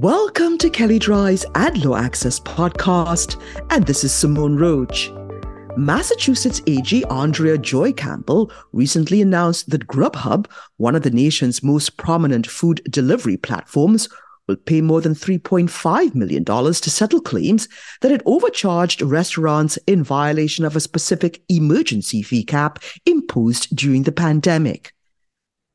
Welcome to Kelley Drye's Ad Law Access podcast, and this is Simone Roach. Massachusetts AG Andrea Joy Campbell recently announced that Grubhub, one of the nation's most prominent food delivery platforms, will pay more than $3.5 million to settle claims that it overcharged restaurants in violation of a specific emergency fee cap imposed during the pandemic.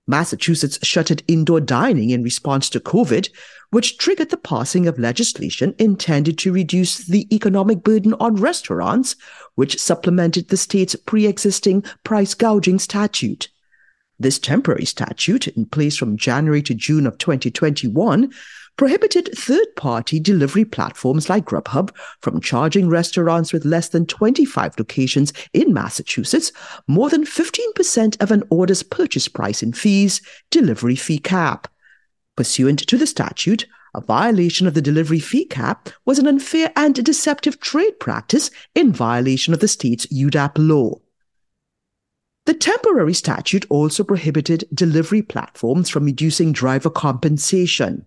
Massachusetts shuttered indoor dining in response to COVID, which triggered the passing of legislation intended to reduce the economic burden on restaurants, which supplemented the state's pre existing price gouging statute. This temporary statute, in place from January to June of 2021, prohibited third party delivery platforms like Grubhub from charging restaurants with less than 25 locations in Massachusetts more than 15% of an order's purchase price in fees, delivery fee cap. Pursuant to the statute, a violation of the delivery fee cap was an unfair and deceptive trade practice in violation of the state's UDAP law. The temporary statute also prohibited delivery platforms from reducing driver compensation.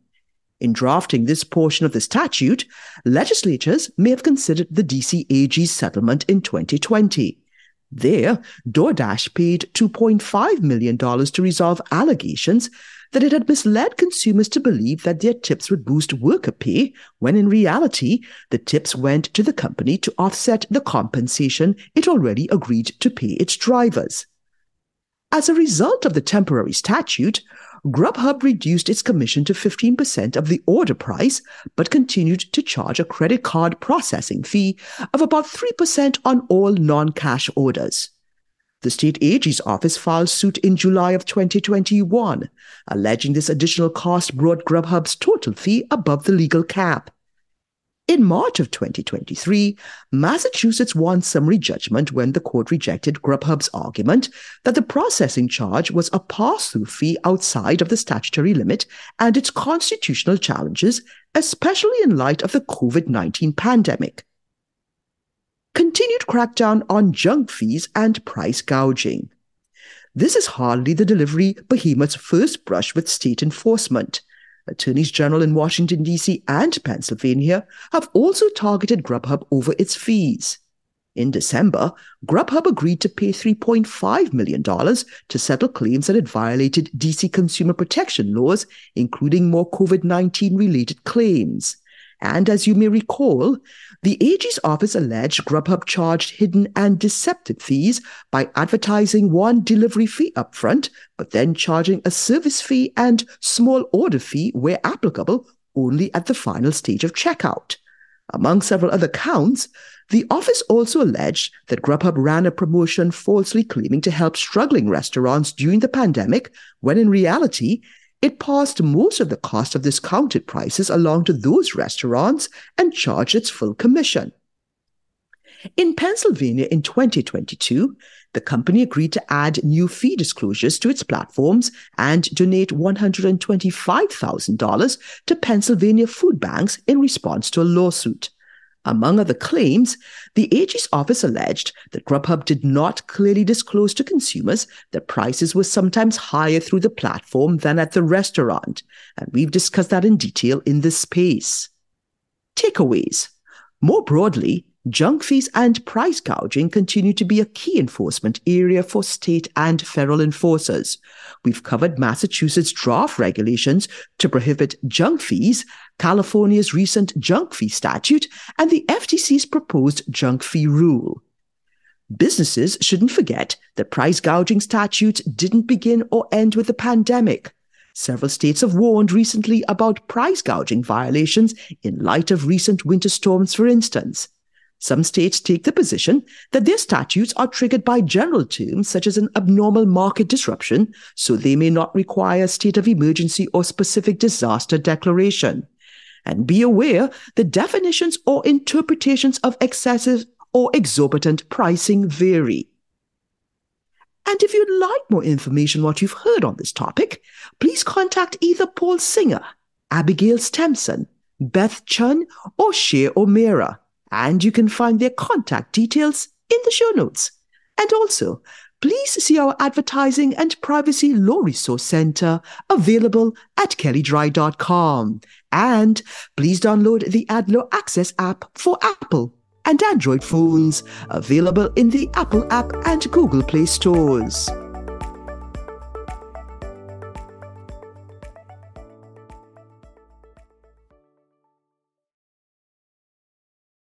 In drafting this portion of the statute, legislatures may have considered the DC AG's settlement in 2020. There, DoorDash paid $2.5 million to resolve allegations that it had misled consumers to believe that their tips would boost worker pay, when in reality, the tips went to the company to offset the compensation it already agreed to pay its drivers. As a result of the temporary statute, Grubhub reduced its commission to 15% of the order price, but continued to charge a credit card processing fee of about 3% on all non cash orders. The state AG's office filed suit in July of 2021, alleging this additional cost brought Grubhub's total fee above the legal cap. In March of 2023, Massachusetts won summary judgment when the court rejected Grubhub's argument that the processing charge was a pass through fee outside of the statutory limit and its constitutional challenges, especially in light of the COVID 19 pandemic. Continued crackdown on junk fees and price gouging. This is hardly the delivery behemoth's first brush with state enforcement. Attorneys General in Washington, D.C. and Pennsylvania have also targeted Grubhub over its fees. In December, Grubhub agreed to pay $3.5 million to settle claims that it violated DC consumer protection laws, including more COVID 19 related claims. And as you may recall, the AG's office alleged Grubhub charged hidden and deceptive fees by advertising one delivery fee upfront, but then charging a service fee and small order fee where applicable only at the final stage of checkout. Among several other counts, the office also alleged that Grubhub ran a promotion falsely claiming to help struggling restaurants during the pandemic, when in reality, it passed most of the cost of discounted prices along to those restaurants and charged its full commission. In Pennsylvania in 2022, the company agreed to add new fee disclosures to its platforms and donate $125,000 to Pennsylvania food banks in response to a lawsuit. Among other claims, the AG's office alleged that Grubhub did not clearly disclose to consumers that prices were sometimes higher through the platform than at the restaurant, and we've discussed that in detail in this space. Takeaways. More broadly, Junk fees and price gouging continue to be a key enforcement area for state and federal enforcers. We've covered Massachusetts draft regulations to prohibit junk fees, California's recent junk fee statute, and the FTC's proposed junk fee rule. Businesses shouldn't forget that price gouging statutes didn't begin or end with the pandemic. Several states have warned recently about price gouging violations in light of recent winter storms, for instance. Some states take the position that their statutes are triggered by general terms such as an abnormal market disruption, so they may not require a state of emergency or specific disaster declaration. And be aware the definitions or interpretations of excessive or exorbitant pricing vary. And if you'd like more information what you've heard on this topic, please contact either Paul Singer, Abigail Stempson, Beth Chun, or Shea O'Meara and you can find their contact details in the show notes. And also, please see our advertising and privacy law resource center available at kelleydrye.com. And please download the AdLaw Access app for Apple and Android phones, available in the Apple app and Google Play stores.